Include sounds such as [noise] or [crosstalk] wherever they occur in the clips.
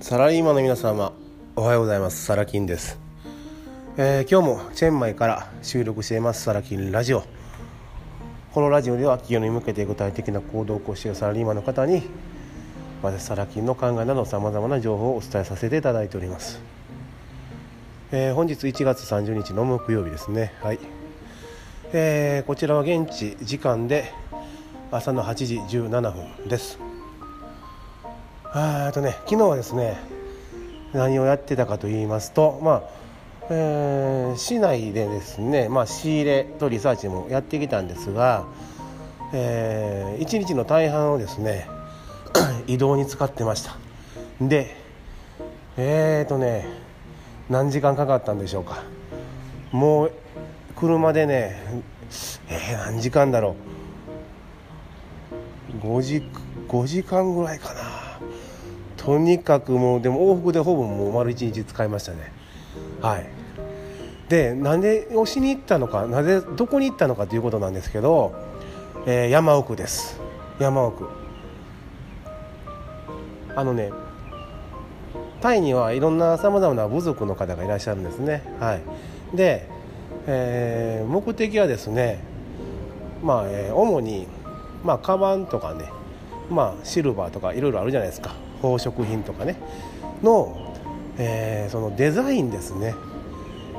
サラリーマンの皆様おはようございます。サラキンです、えー今日もチェンマイから収録しています。サラキンラジオ。このラジオでは企業に向けて具体的な行動を起こしているサラリーマンの方に私サラキンの考えなどさまざまな情報をお伝えさせていただいております、えー本日1月30日の木曜日ですね。はい、えーこちらは現地時間で朝の8時17分です。あーとね昨日はですね何をやってたかと言いますとまあ、えー市内でですね、まあ、仕入れとリサーチもやってきたんですが、えー1日の大半をですね [coughs] 移動に使ってました。でえーとね何時間かかったんでしょうか。もう車でねえー何時間だろう。5時 ,5 時間ぐらいかな。とにかくもうでも往復でほぼもう丸一日使いましたね。はい。でなんで押しに行ったのかなぜどこに行ったのかということなんですけど、えー山奥です。山奥。あのねタイにはいろんなさまざまな部族の方がいらっしゃるんですね。はい。で、えー目的はですねまあ、えー主にまあカバンとかねまあシルバーとかいろいろあるじゃないですか。宝飾品とかね。の、えーそのデザインですね。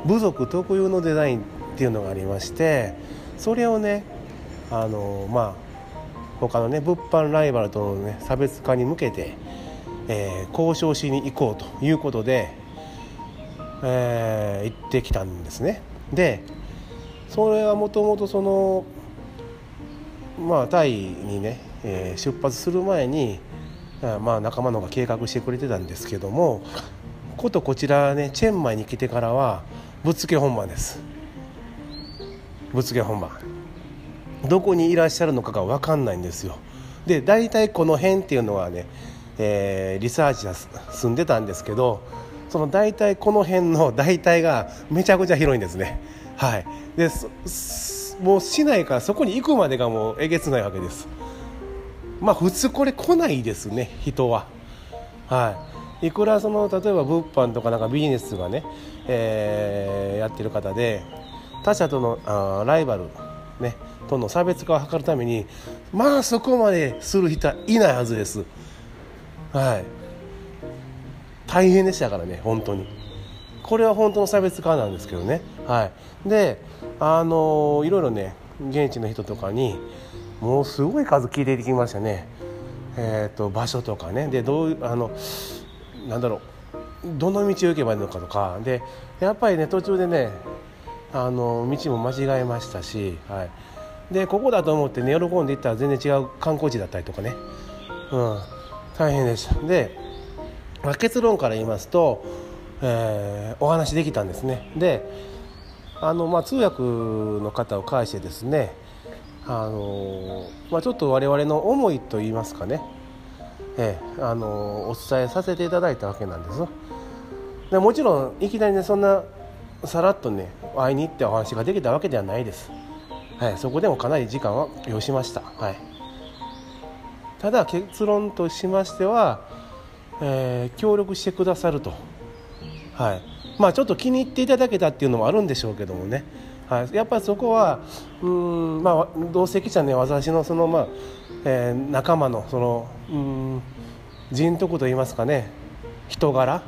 部族特有のデザインっていうのがありましてそれをねあのまあ他のね物販ライバルとの、ね、差別化に向けて、えー交渉しに行こうということで、えー行ってきたんですね。でそれはもともとそのまあタイにね、えー出発する前にまあ仲間の方が計画してくれてたんですけどもことこちらねチェンマイに来てからはぶっつけ本番です。ぶっつけ本番。どこにいらっしゃるのかが分かんないんですよ。で大体この辺っていうのはね、えーリサーチがす済んでたんですけどその大体この辺の [laughs] 大体がめちゃくちゃ広いんですね。はい。でもう市内からそこに行くまでがもうえげつないわけです。まあ普通これ来ないですね人は。はい。いくらその例えば物販とかなんかビジネスがね、えーやってる方で他社とのあライバル、ね、との差別化を図るためにまあそこまでする人はいないはずです。はい。大変でしたからね本当に。これは本当の差別化なんですけどね。はい。であのいろいろね現地の人とかにもうすごい数聞いてきましたね。えー、と場所とかね。でどういうあのなんだろう。どの道を行けばいいのかとか。でやっぱりね途中でねあの道も間違えましたし、はい、でここだと思ってね喜んで行ったら全然違う観光地だったりとかね、うん、大変でした。で、まあ、結論から言いますと、えーお話できたんですね。であの、まあ、通訳の方を介してですねあのまあ、ちょっと我々の思いといいますかね、ええあのお伝えさせていただいたわけなんですでもちろんいきなりねそんなさらっとね会いに行ってお話ができたわけではないです、はい、そこでもかなり時間は要しました、はい、ただ結論としましては、えー協力してくださると、はい。まあ、ちょっと気に入っていただけたっていうのもあるんでしょうけどもね、はい、やっぱりそこはうん、まあ、同席者ね私のその、まあえー仲間のそのうん人徳といいますかね人柄。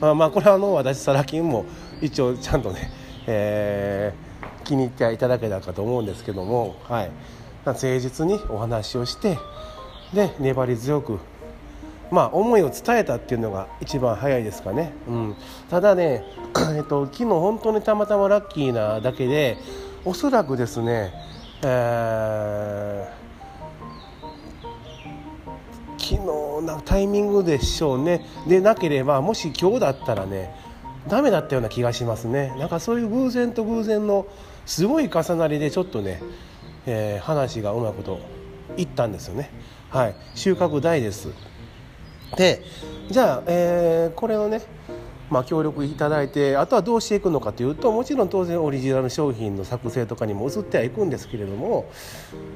まあ、まあこれはあの私サラ金も一応ちゃんとね、えー気に入っていただけたかと思うんですけども、はい、誠実にお話をしてで粘り強くまあ、思いを伝えたっていうのが一番早いですかね、うん、ただね、[clears throat] えっと、昨日本当にたまたまラッキーなだけでおそらくですね、えー昨日なタイミングでしょうね。でなければもし今日だったらねダメだったような気がしますね。なんかそういう偶然と偶然のすごい重なりでちょっとね、えー話がうまいこといったんですよね。はい。収穫大です。でじゃあ、えーこれをね、まあ、協力いただいてあとはどうしていくのかというともちろん当然オリジナル商品の作成とかにも移ってはいくんですけれども、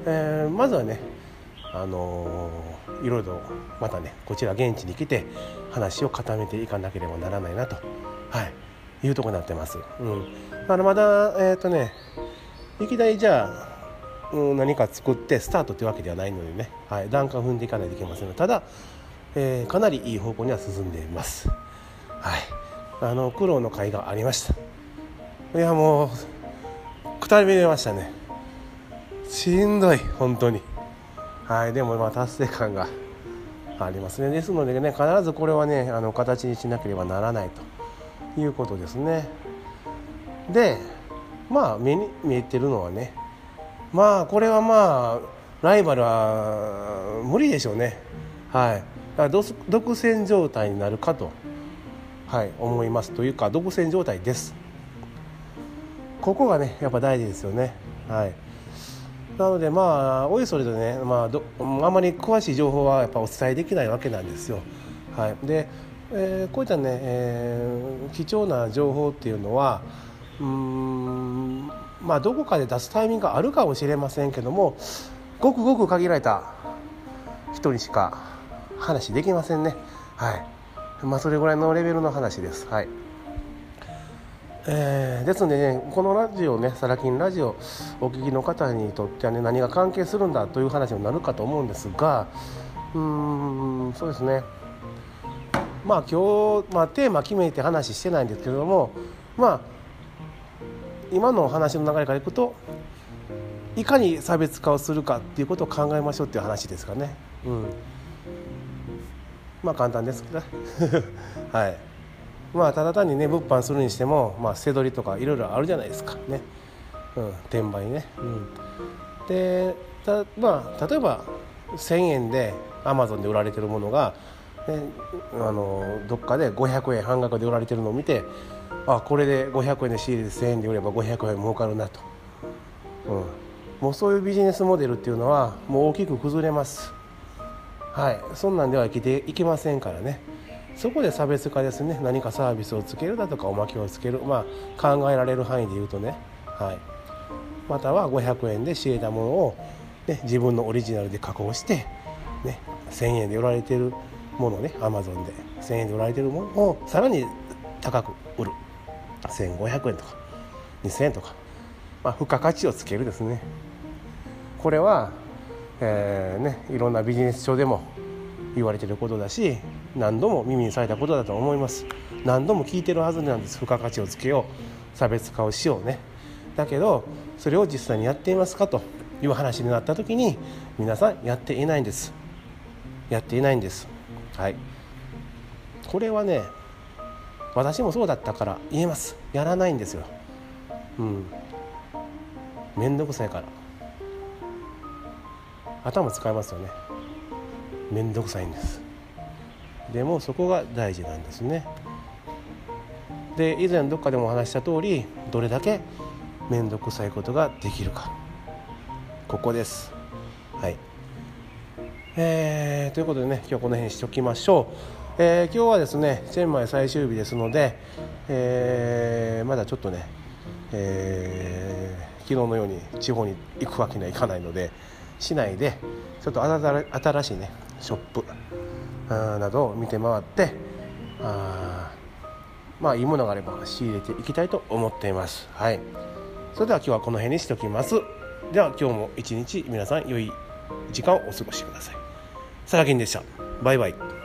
えーまずはねあのー、いろいろまたねこちら現地に来て話を固めていかなければならないなと、はい、いうとこになってます。うん、だからまだえっ、ー、とねいきなりじゃあ、うん、何か作ってスタートっていうわけではないのでね、はい、段階を踏んでいかないといけませんただ、えー、かなりいい方向には進んでいます。はい、あの苦労の甲斐がありました。いやもうくたびれましたね。しんどい本当に。はい。でもまあ達成感がありますね。ですのでね必ずこれはねあの形にしなければならないということですね。でまあ目に見えてるのはねまあこれはまあライバルは無理でしょうね。はい。独占状態になるかと、はい、思います。というか独占状態です。ここがねやっぱ大事ですよね。はい。なのでまあおいそれとね、まあど、あまり詳しい情報はやっぱお伝えできないわけなんですよ。はい。で、えー、こういったね、えー、貴重な情報っていうのはうんまあどこかで出すタイミングがあるかもしれませんけどもごくごく限られた人にしか話できませんね。はい。まあそれぐらいのレベルの話です。はい。えー、ですのでねこのラジオねサラキンラジオお聞きの方にとってはね何が関係するんだという話になるかと思うんですがうーんそうですね。まあ今日、まあ、テーマ決めて話してないんですけれどもまあ今のお話の流れからいくといかに差別化をするかっていうことを考えましょうっていう話ですかね。うん、まあ簡単ですけど [laughs] はい。まあただ単にね物販するにしても、まあ、捨て取りとかいろいろあるじゃないですかね、うん、転売ね、うん、でたまあ例えば1000円でアマゾンで売られてるものが、ね、あのどっかで500円半額で売られてるのを見てあこれで500円で仕入れて1000円で売れば500円儲かるなと、うん、もうそういうビジネスモデルっていうのはもう大きく崩れます。はい。そんなんでは生きていけませんからね。そこで差別化ですね。何かサービスをつけるだとかおまけをつける、まあ、考えられる範囲で言うとね、はい、または500円で仕入れたものを、ね、自分のオリジナルで加工して、ね、1000円で売られてるものね。アマゾンで1000円で売られてるものをさらに高く売る。1500円とか2000円とか、まあ、付加価値をつけるですね。これは、えーね、いろんなビジネス書でも言われてることだし何度も耳にされたことだと思います。何度も聞いてるはずなんです。付加価値をつけよう差別化をしようね。だけどそれを実際にやっていますかという話になった時に皆さんやっていないんです。やっていないんです。はい。これはね私もそうだったから言えます。やらないんですよ。うん。面倒くさいから。頭使いますよね。面倒くさいんです。でもそこが大事なんですね。で以前どっかでもお話した通りどれだけ面倒くさいことができるか。ここです。はい。えー、ということでね今日この辺にしておきましょう、えー、今日はですねチェンマイ最終日ですので、えー、まだちょっとね、えー、昨日のように地方に行くわけにはいかないので市内でちょっと新しいねショップなどを見て回ってあまあいいものがあれば仕入れていきたいと思っています。はい。それでは今日はこの辺にしておきます。では今日も一日皆さん良い時間をお過ごしください。さらきんでした。バイバイ。